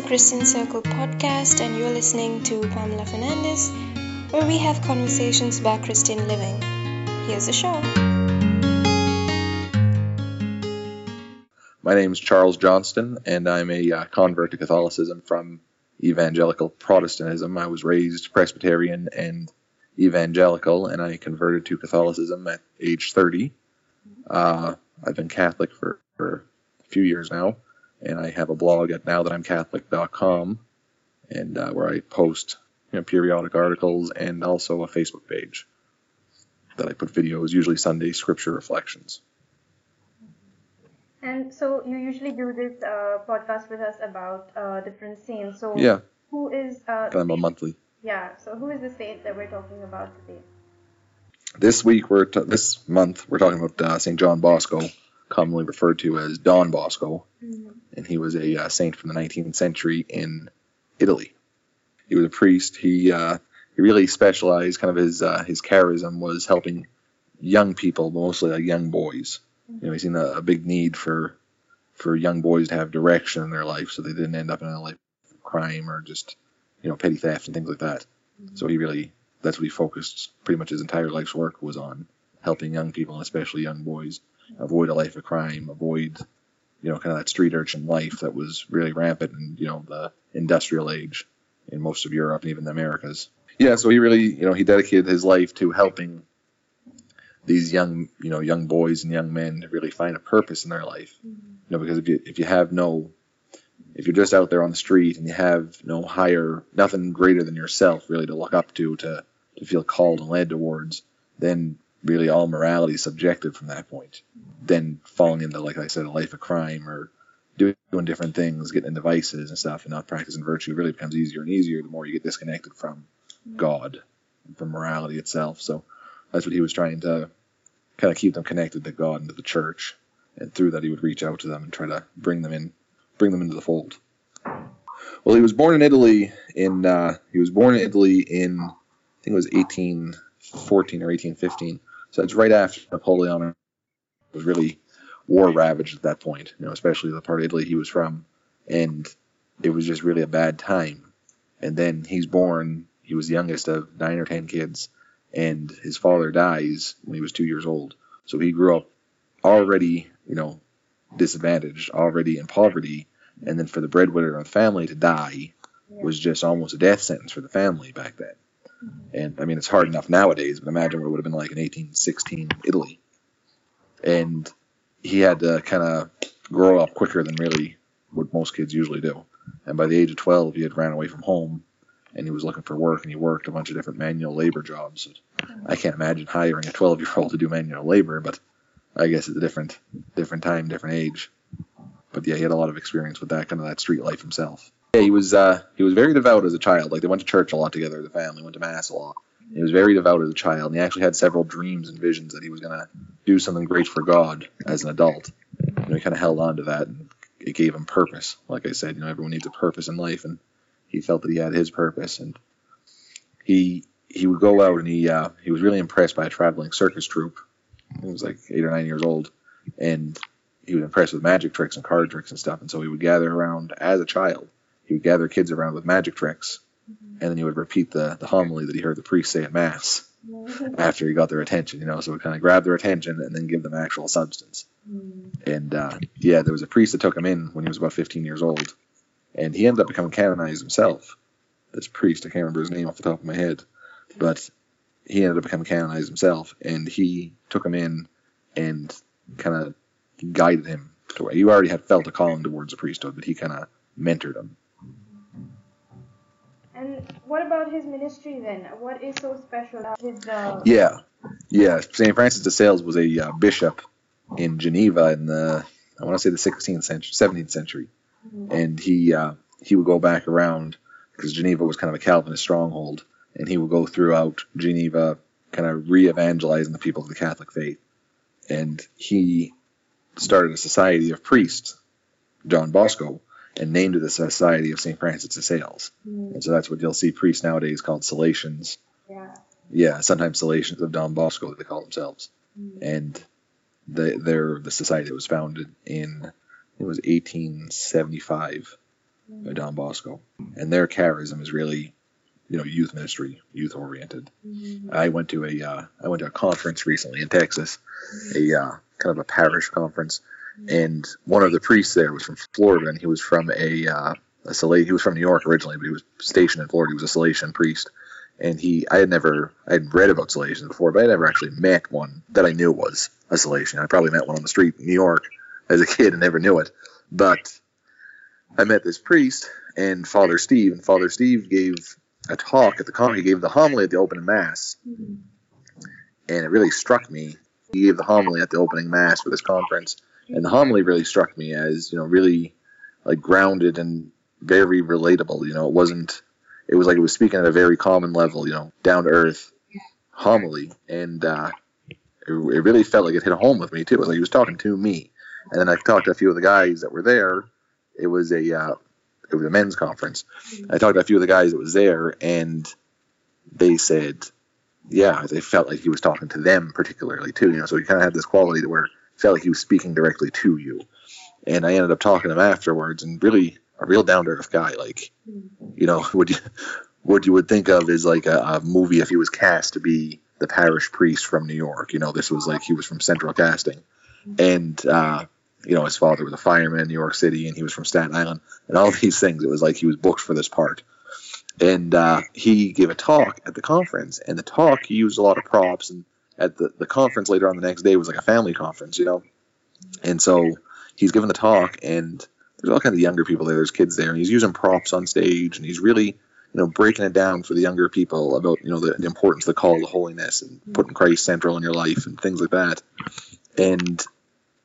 the Christian Circle podcast, and you're listening to Pamela Fernandez, where we have conversations about Christian living. Here's the show. My name is Charles Johnston, and I'm a uh, convert to Catholicism from evangelical Protestantism. I was raised Presbyterian and evangelical, and I converted to Catholicism at age 30. Uh, I've been Catholic for, for a few years now, and I have a blog at nowthatimcatholic.com, and uh, where I post you know, periodic articles and also a Facebook page that I put videos, usually Sunday scripture reflections. And so you usually do this uh, podcast with us about uh, different saints. So Yeah, who is uh, kind of a monthly. yeah? So who is the saint that we're talking about today? This week, we're t- this month, we're talking about uh, St. John Bosco, commonly referred to as Don Bosco, and he was a uh, saint from the 19th century in Italy. He was a priest. He uh, he really specialized. Kind of his uh, his charism was helping young people, mostly like young boys. You know, he's seen a, a big need for for young boys to have direction in their life, so they didn't end up in a life of crime or just you know petty theft and things like that. So he really that's what he focused pretty much his entire life's work was on helping young people and especially young boys avoid a life of crime, avoid you know kind of that street urchin life that was really rampant in you know the industrial age in most of Europe and even the Americas. Yeah, so he really you know he dedicated his life to helping these young you know young boys and young men to really find a purpose in their life. Mm-hmm. You know because if you if you have no if you're just out there on the street and you have no higher nothing greater than yourself really to look up to to to feel called and led towards, then really all morality is subjective from that point. Then falling into, like I said, a life of crime or doing, doing different things, getting into vices and stuff, and not practicing virtue really becomes easier and easier the more you get disconnected from God, and from morality itself. So that's what he was trying to kind of keep them connected to God and to the church, and through that he would reach out to them and try to bring them in, bring them into the fold. Well, he was born in Italy in uh, he was born in Italy in I think it was 1814 or 1815. So it's right after Napoleon was really war ravaged at that point, you know, especially the part of Italy he was from. And it was just really a bad time. And then he's born, he was the youngest of nine or ten kids, and his father dies when he was two years old. So he grew up already, you know, disadvantaged, already in poverty. And then for the breadwinner of the family to die was just almost a death sentence for the family back then. And I mean, it's hard enough nowadays, but imagine what it would have been like in 1816 Italy. And he had to kind of grow up quicker than really what most kids usually do. And by the age of 12, he had ran away from home and he was looking for work and he worked a bunch of different manual labor jobs. I can't imagine hiring a 12 year old to do manual labor, but I guess it's a different, different time, different age. But yeah, he had a lot of experience with that kind of that street life himself. Yeah, he was uh, he was very devout as a child. Like they went to church a lot together, the family went to mass a lot. He was very devout as a child, and he actually had several dreams and visions that he was gonna do something great for God as an adult. Know, he kind of held on to that, and it gave him purpose. Like I said, you know, everyone needs a purpose in life, and he felt that he had his purpose, and he he would go out and he uh, he was really impressed by a traveling circus troupe. He was like eight or nine years old, and he was impressed with magic tricks and card tricks and stuff. And so he would gather around as a child. He would gather kids around with magic tricks, and then he would repeat the the homily that he heard the priest say at mass after he got their attention. You know, so it kind of grab their attention and then give them actual substance. And uh, yeah, there was a priest that took him in when he was about 15 years old, and he ended up becoming canonized himself. This priest, I can't remember his name off the top of my head, but he ended up becoming canonized himself, and he took him in and kind of guided him to where he already had felt a calling towards the priesthood, but he kind of mentored him. And what about his ministry then? What is so special about his? Uh, Yeah, yeah. Saint Francis de Sales was a uh, bishop in Geneva in the I want to say the 16th century, 17th century, and he uh, he would go back around because Geneva was kind of a Calvinist stronghold, and he would go throughout Geneva, kind of re-evangelizing the people of the Catholic faith, and he started a society of priests, John Bosco, and named it the Society of Saint Francis de Sales, mm. and so that's what you'll see priests nowadays called Salesians. yeah. Yeah, sometimes Salesians of Don Bosco they call themselves, mm. and they, they're the society that was founded in it was 1875, mm. by Don Bosco, and their charism is really, you know, youth ministry, youth oriented. Mm-hmm. I went to a uh, I went to a conference recently in Texas, mm-hmm. a uh, kind of a parish conference, and one of the priests there was from Florida, and he was from a uh, a he was from New York originally, but he was stationed in Florida. He was a Salesian priest, and he I had never I had read about Salesians before, but I never actually met one that I knew was a Salesian. I probably met one on the street in New York as a kid and never knew it, but I met this priest and Father Steve, and Father Steve gave a talk at the con. He gave the homily at the opening mass, and it really struck me. He gave the homily at the opening mass for this conference, and the homily really struck me as you know really like grounded and very relatable. You know, it wasn't. It was like it was speaking at a very common level. You know, down to earth homily, and uh, it, it really felt like it hit home with me too. It was like he was talking to me, and then I talked to a few of the guys that were there. It was a uh, it was a men's conference. I talked to a few of the guys that was there, and they said, yeah, they felt like he was talking to them particularly too. You know, so he kind of had this quality to where felt like he was speaking directly to you. And I ended up talking to him afterwards, and really a real down to earth guy. Like, you know, what you what you would think of is like a, a movie if he was cast to be the parish priest from New York. You know, this was like he was from Central Casting, and uh, you know his father was a fireman in New York City, and he was from Staten Island, and all these things. It was like he was booked for this part. And uh, he gave a talk at the conference, and the talk he used a lot of props. And at the the conference later on the next day was like a family conference, you know. And so he's giving the talk, and there's all kinds of younger people there. There's kids there, and he's using props on stage, and he's really you know, breaking it down for the younger people about, you know, the, the importance of the call to holiness and putting Christ central in your life and things like that. And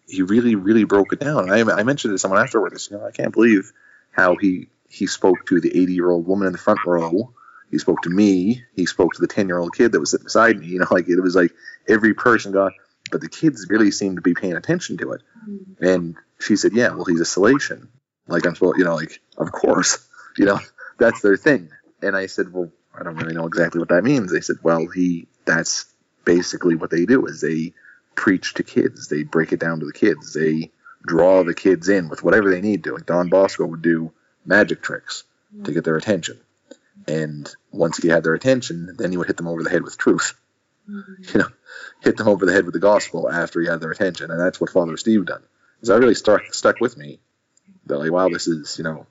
he really, really broke it down. I, I mentioned to someone afterwards, you know, I can't believe how he, he spoke to the 80 year old woman in the front row. He spoke to me. He spoke to the 10 year old kid that was sitting beside me. You know, like it was like every person got, but the kids really seemed to be paying attention to it. Mm-hmm. And she said, yeah, well, he's a Salesian. Like I'm supposed, you know, like, of course, you know, that's their thing. And I said, well, I don't really know exactly what that means. They said, well, he, that's basically what they do is they preach to kids. They break it down to the kids. They draw the kids in with whatever they need to. Like Don Bosco would do magic tricks to get their attention. And once he had their attention, then he would hit them over the head with truth. Mm-hmm. You know, hit them over the head with the gospel after he had their attention. And that's what Father Steve done. So that really stuck stuck with me. That like, wow, this is, you know,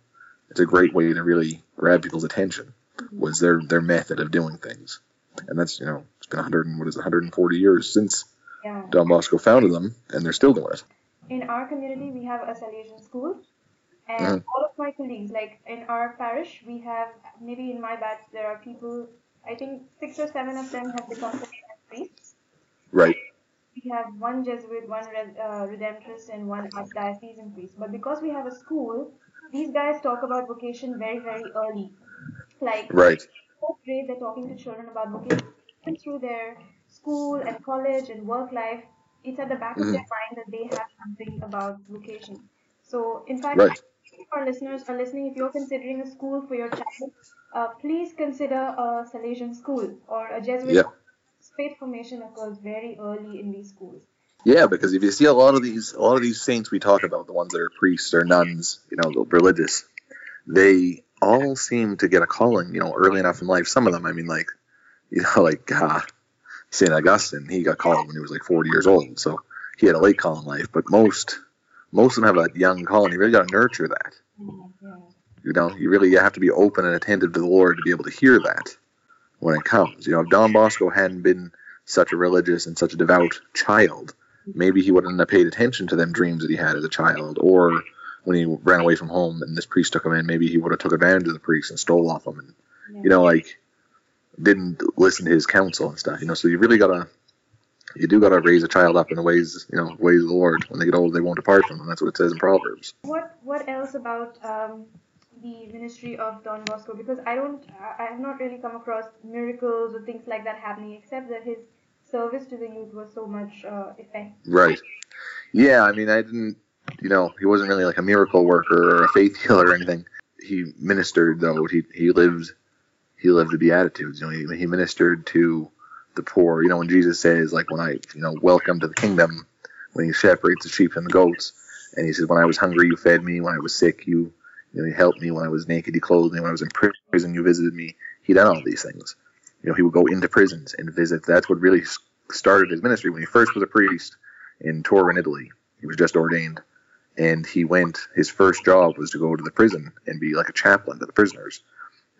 it's a great way to really grab people's attention was their their method of doing things and that's you know it's been 100 and what is it, 140 years since Yeah. don bosco founded them and they're still doing it In our community, we have a Salesian school, and Mhm. all of my colleagues, like in our parish, we have maybe in my batch there are people. I think six or seven of them have become priests. right We have one Jesuit, one uh, Redemptorist, and one Archdiocesan priest. But because we have a school, these guys talk about vocation very, very early. Like right fourth grade, they're talking to children about vocation through their school and college and work life. It's at the back of their mind that they have something about vocation. So, in fact, Right. If our listeners are listening, if you're considering a school for your child, uh, please consider a Salesian school or a Jesuit. Yeah. Faith formation occurs very early in these schools. yeah because if you see a lot of these a lot of these saints we talk about the ones that are priests or nuns you know the religious they all seem to get a calling you know early enough in life some of them i mean like you know like uh, saint augustine he got called when he was like 40 years old so he had a late call in life but most most of them have a young calling you really got to nurture that You know, you really you have to be open and attentive to the Lord to be able to hear that when it comes. You know, if Don Bosco hadn't been such a religious and such a devout child, maybe he wouldn't have paid attention to them dreams that he had as a child. Or when he ran away from home and this priest took him in, maybe he would have took advantage of the priest and stole off him and you know, like didn't listen to his counsel and stuff. You know, so you really gotta you do gotta raise a child up in the ways you know, ways of the Lord. When they get old they won't depart from them. That's what it says in Proverbs. What What else about um, the ministry of Don Bosco? Because I don't, I I have not really come across miracles or things like that happening, except that his service to the youth was so much uh, effective. Right. Yeah, I mean, I didn't, you know, he wasn't really like a miracle worker or a faith healer or anything. He ministered though. He he lived he lived the beatitudes. You know, he, he ministered to the poor. You know, when Jesus says like, when I, you know, welcome to the kingdom, when he separates the sheep and the goats, and he says, when I was hungry, you fed me. When I was sick, you You know, he helped me when I was naked. you clothed me when I was in prison. You visited me. He done all these things. You know, he would go into prisons and visit. That's what really started his ministry when he first was a priest in Turin, Italy. He was just ordained, and he went. His first job was to go to the prison and be like a chaplain to the prisoners.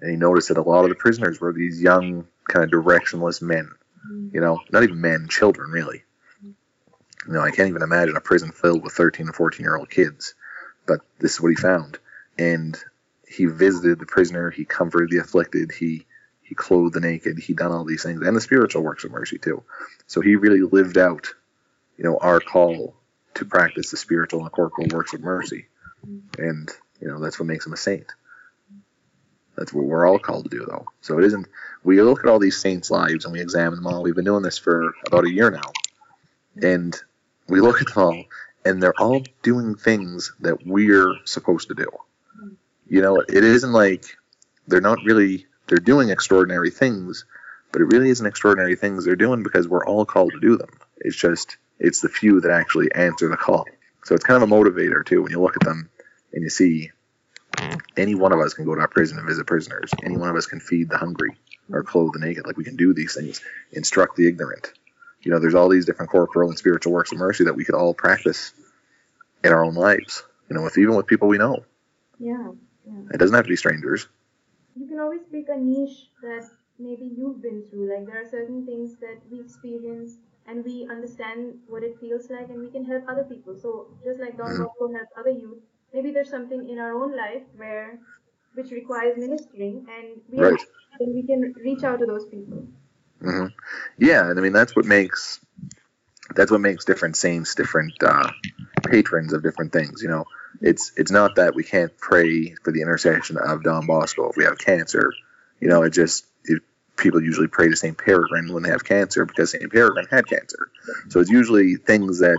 And he noticed that a lot of the prisoners were these young, kind of directionless men. You know, not even men, children, really. You know, I can't even imagine a prison filled with 13 and 14 year old kids. But this is what he found. And he visited the prisoner, he comforted the afflicted, he he clothed the naked, he done all these things, and the spiritual works of mercy too. So he really lived out, you know, our call to practice the spiritual and corporal works of mercy. And, you know, that's what makes him a saint. That's what we're all called to do, though. So it isn't. We look at all these saints' lives and we examine them all. We've been doing this for about a year now, and we look at them all, and they're all doing things that we're supposed to do. You know, it isn't like they're not really. They're doing extraordinary things, but it really isn't extraordinary things they're doing because we're all called to do them. It's just it's the few that actually answer the call. So it's kind of a motivator too when you look at them and you see any one of us can go to a prison and visit prisoners. Any one of us can feed the hungry or clothe the naked. Like we can do these things, instruct the ignorant. You know, there's all these different corporal and spiritual works of mercy that we could all practice in our own lives. You know, with even with people we know. Yeah. yeah. It doesn't have to be strangers. You can always pick a niche that maybe you've been through. Like there are certain things that we experience and we understand what it feels like and we can help other people. So just like Don mm-hmm. Bosco helped other youth, maybe there's something in our own life where which requires ministering and we Right. then we can reach out to those people. hmm Yeah, and I mean that's what makes that's what makes different saints different uh, patrons of different things. You know, it's it's not that we can't pray for the intercession of Don Bosco if we have cancer. You know, it just it, people usually pray to Saint Peregrine when they have cancer because Saint Peregrine had cancer. So it's usually things that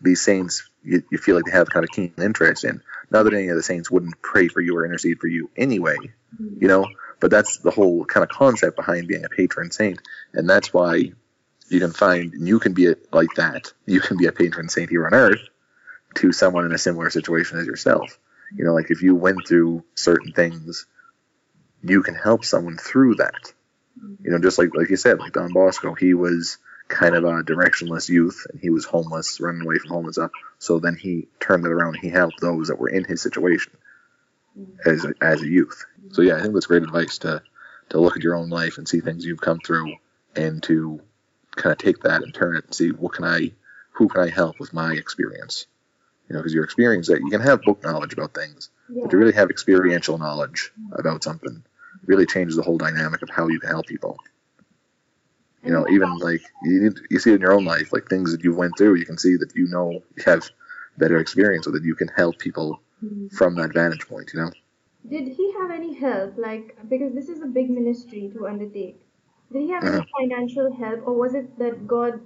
these saints you, you feel like they have kind of keen interest in. Not that any of the saints wouldn't pray for you or intercede for you anyway, you know. But that's the whole kind of concept behind being a patron saint, and that's why you can find and you can be like that. You can be a patron saint here on earth to someone in a similar situation as yourself. You know, like if you went through certain things, you can help someone through that. You know, just like like you said, like Don Bosco, he was kind of a directionless youth and he was homeless, running away from homeless stuff. So then he turned it around he helped those that were in his situation mm-hmm. as a, as a youth. So yeah, I think that's great advice to to look at your own life and see things you've come through and to kind of take that and turn it and see what can I who can I help with my experience. You know, because your experience that you can have book knowledge about things, Yeah. but to really have experiential knowledge about something really changes the whole dynamic of how you can help people. You know, even like you need, you see in your own life, like things that you went through, you can see that you know you have better experience with that You can help people from that vantage point. You know. Did he have any help? Like, because this is a big ministry to undertake. Did he have any Uh-huh. financial help, or was it that God,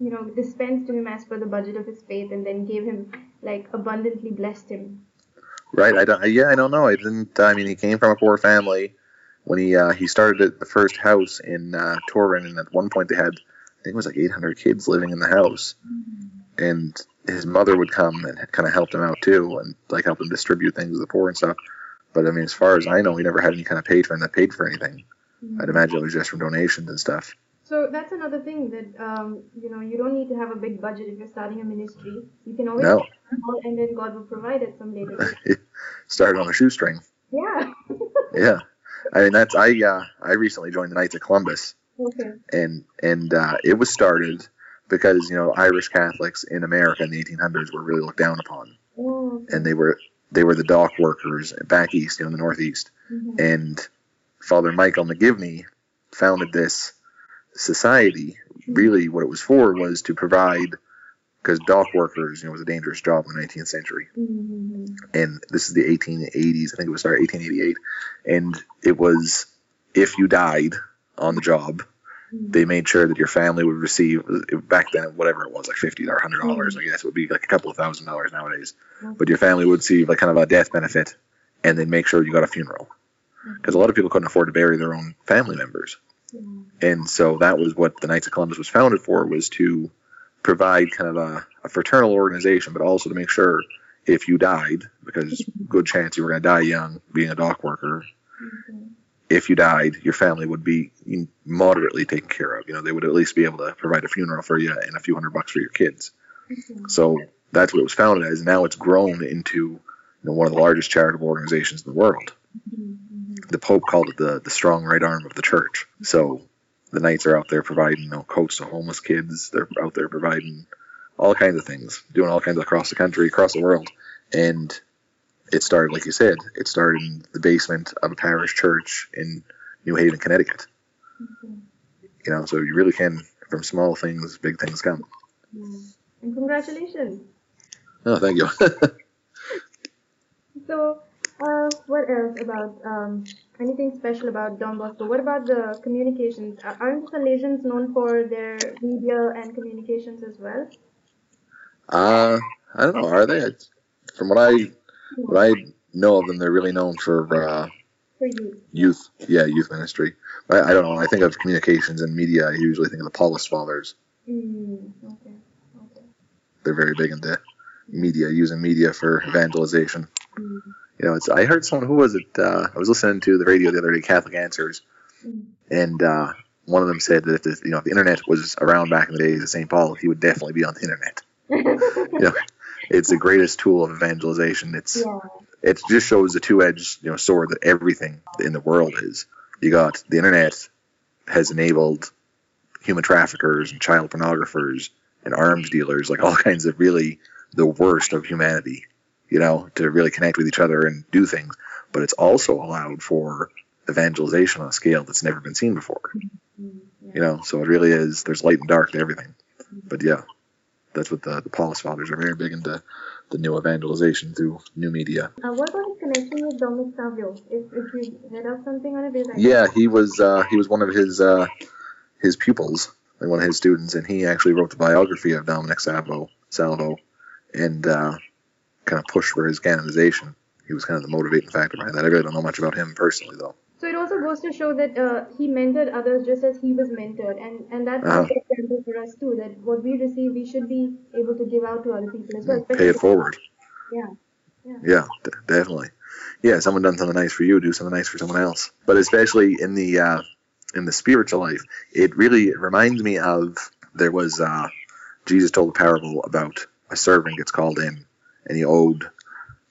you know, dispensed to him as per the budget of his faith and then gave him, like, abundantly blessed him? Right. I don't. Yeah, I don't know. I didn't. I mean, he came from a poor family. When he uh, he started at the first house in uh, Turin, and at one point they had, I think it was like 800 kids living in the house, and his mother would come and kind of helped him out too, and like help him distribute things to the poor and stuff. But I mean, as far as I know, he never had any kind of patron that paid for anything. I'd imagine it was just from donations and stuff. So that's another thing that, um, you know, you don't need to have a big budget if you're starting a ministry. You can always No. start and then God will provide at some later. Started on a shoestring. Yeah. Yeah. I mean, that's I. Uh, I recently joined the Knights of Columbus, okay. and and uh, it was started because you know Irish Catholics in America in the 1800s were really looked down upon, Oh, and they were they were the dock workers back east, you know, in the Northeast, mhm. and Father Michael McGivney founded this society. Really, what it was for was to provide, because dock workers, you know, was a dangerous job in the 19th century, Mhm. and this is the 1880s. I think it was started 1888, and it was if you died on the job, mm-hmm. they made sure that your family would receive back then whatever it was like 50 or 100 dollars i mm-hmm. guess it would be like a couple of thousand dollars nowadays. Mm-hmm. But your family would receive like kind of a death benefit and then make sure you got a funeral. Because a lot of people couldn't afford to bury their own family members. And so that was what the knights of columbus was founded for was to provide kind of a, a fraternal organization but also to make sure if you died, because good chance you were going to die young, being a dock worker. Mm-hmm. If you died, your family would be moderately taken care of. You know, they would at least be able to provide a funeral for you and a few hundred bucks for your kids. Mm-hmm. So that's what it was founded as. Now it's grown into you know, one of the largest charitable organizations in the world. Mm-hmm. The Pope called it the the strong right arm of the church. So the Knights are out there providing you know coats to homeless kids. They're out there providing all kinds of things, doing all kinds of across the country, across the world. And it started, like you said, it started in the basement of a parish church in New Haven, Connecticut. You know, so you really can, from small things, big things come. And congratulations. Oh, thank you. so, uh, what else about um, anything special about Don Bosco? What about the communications? Aren't the Salesians known for their media and communications as well? Uh, I don't know. Are they? From what I what I know of them, they're really known for uh, for youth. Youth, yeah, youth ministry. I, I don't know. I think of communications and media. I usually think of the Paulist Fathers. Mm, okay. Okay. They're very big into media, using media for evangelization. Mm. You know, it's. I heard someone who was it? Uh, I was listening to the radio the other day, Catholic Answers, Mm. and uh, one of them said that if the, you know if the internet was around back in the days of St. Paul, he would definitely be on the internet. you know, it's the greatest tool of evangelization. It's yeah. it just shows the two-edged you know sword that everything in the world is. You got the internet has enabled human traffickers and child pornographers and arms dealers, like all kinds of really the worst of humanity, you know, to really connect with each other and do things. But it's also allowed for evangelization on a scale that's never been seen before. Mm, yeah. You know, so it really is. There's light and dark to everything. But yeah, that's what the the Paulist fathers are very big into the new evangelization through new media. Uh, what about his connection with Dominic Savio? If, if you read up something on it, Yeah, he was uh, he was one of his uh, his pupils, like one of his students, and he actually wrote the biography of Dominic Salvo, Salvo, and uh, kind of pushed for his canonization. He was kind of the motivating factor behind that. I really don't know much about him personally, though. So it also goes to show that uh, he mentored others just as he was mentored, and and that's a good example for us too. That what we receive, we should be able to give out to other people as well. Mm, Pay it forward. Yeah. Yeah, d- definitely. Yeah, someone done something nice for you, do something nice for someone else. But especially in the uh, in the spiritual life, it really reminds me of there was uh, Jesus told a parable about a servant gets called in and he owed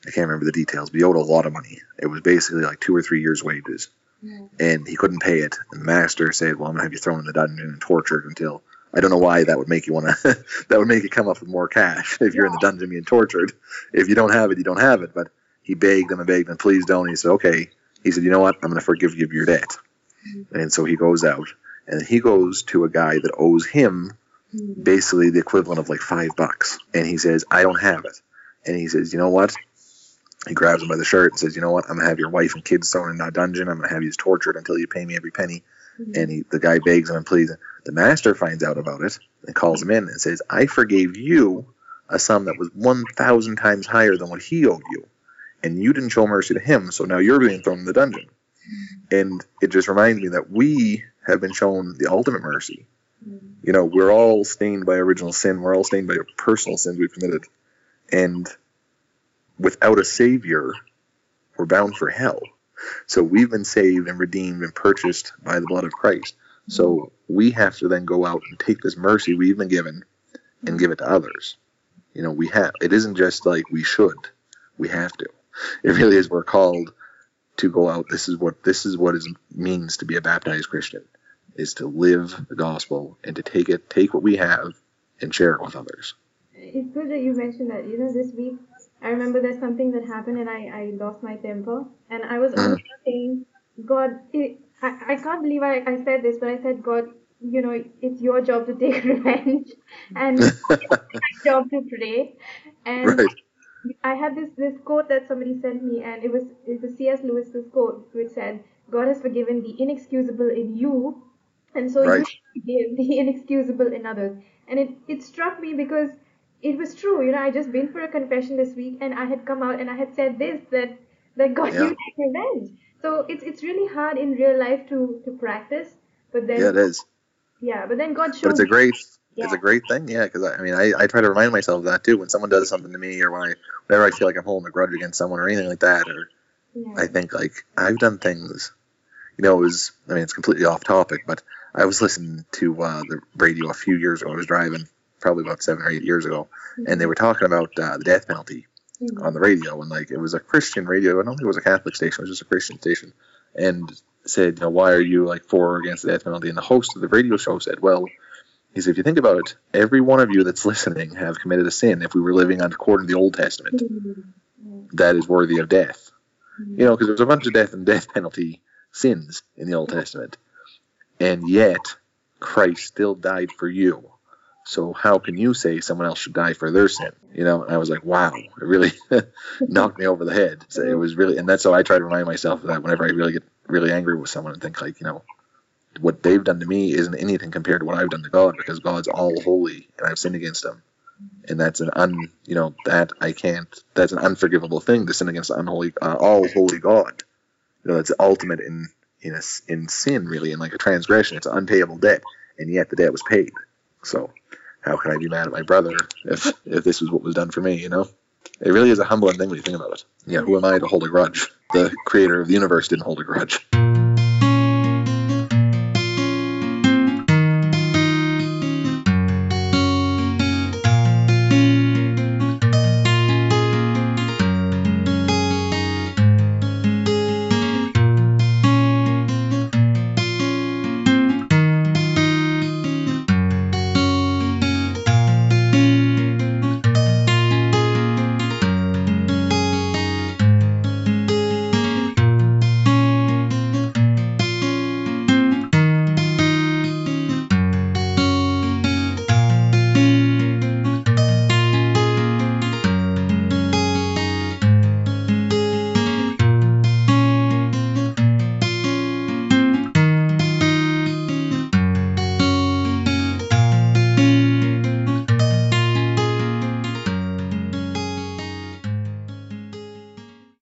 I can't remember the details, but he owed a lot of money. It was basically like two or three years' wages, Yeah. and he couldn't pay it. And the master said, "Well, I'm gonna have you thrown in the dungeon and tortured until." I don't know why that would make you want to. that would make you come up with more cash if you're in the dungeon being tortured. If you don't have it, you don't have it. But he begged him and begged him, please don't. And he said, okay. He said, you know what? I'm going to forgive you of your debt. And so he goes out and he goes to a guy that owes him Mm. basically the equivalent of like five bucks. And he says, I don't have it. And he says, you know what? He grabs him by the shirt and says, you know what? I'm going to have your wife and kids thrown in that dungeon. I'm going to have you tortured until you pay me every penny. And he, the guy begs him and pleads. The master finds out about it and calls him in and says, I forgave you a sum that was 1,000 times higher than what he owed you. And you didn't show mercy to him, so now you're being thrown in the dungeon. And it just reminds me that we have been shown the ultimate mercy. Mm. You know, we're all stained by original sin. We're all stained by personal sins we've committed. And without a savior, we're bound for hell. So we've been saved and redeemed and purchased by the blood of Christ. So we have to then go out and take this mercy we've been given and give it to others. You know, we have. It isn't just like we should. We have to. It really is. We're called to go out. This is what this is what it means to be a baptized Christian. Is to live the gospel and to take it, take what we have, and share it with others. It's good that you mentioned that. You know, this week I remember there's something that happened and I, I lost my temper and I was Mhm. saying, God, it, I, I can't believe I, I said this, but I said, God, you know, it's your job to take revenge and it's my job to pray. And Right. I had this this quote that somebody sent me, and it was it was C.S. Lewis's quote, which said, "God has forgiven the inexcusable in you, and so you Right. should forgive the inexcusable in others." And it it struck me because it was true. You know, I just been for a confession this week, and I had come out and I had said this that that God Yeah. you take revenge. So it's it's really hard in real life to to practice, but then Yeah, it is. yeah, but then God But it's a great It's a great thing, yeah. Because I, I mean, I, I try to remind myself of that too. When someone does something to me, or when I, whenever I feel like I'm holding a grudge against someone or anything like that, or Yeah. I think like I've done things. You know, it was. I mean, it's completely off topic, but I was listening to uh, the radio a few years ago. I was driving, probably about seven or eight years ago, and they were talking about uh, the death penalty Mhm. on the radio, and like it was a Christian radio. I don't think it was a Catholic station; it was just a Christian station, and said, you know, why are you like for or against the death penalty? And the host of the radio show said, well, he said, if you think about it, every one of you that's listening have committed a sin. If we were living on according to the Old Testament, Mhm. that is worthy of death. You know, because there's a bunch of death and death penalty sins in the Old Testament, and yet Christ still died for you. So how can you say someone else should die for their sin? You know, and I was like, wow, it really knocked me over the head. So it was really, and that's how I try to remind myself of that whenever I really get really angry with someone and think like, you know, what they've done to me isn't anything compared to what I've done to God because God's all holy and I've sinned against Him, and that's an un, you know, that I can't. That's an unforgivable thing to sin against the unholy, uh, all holy God. You know, that's ultimate in in a in sin, really, in like a transgression. It's an unpayable debt, and yet the debt was paid. So, how can I be mad at my brother if if this was what was done for me? You know, it really is a humbling thing when you think about it. Yeah, who am I to hold a grudge? The creator of the universe didn't hold a grudge.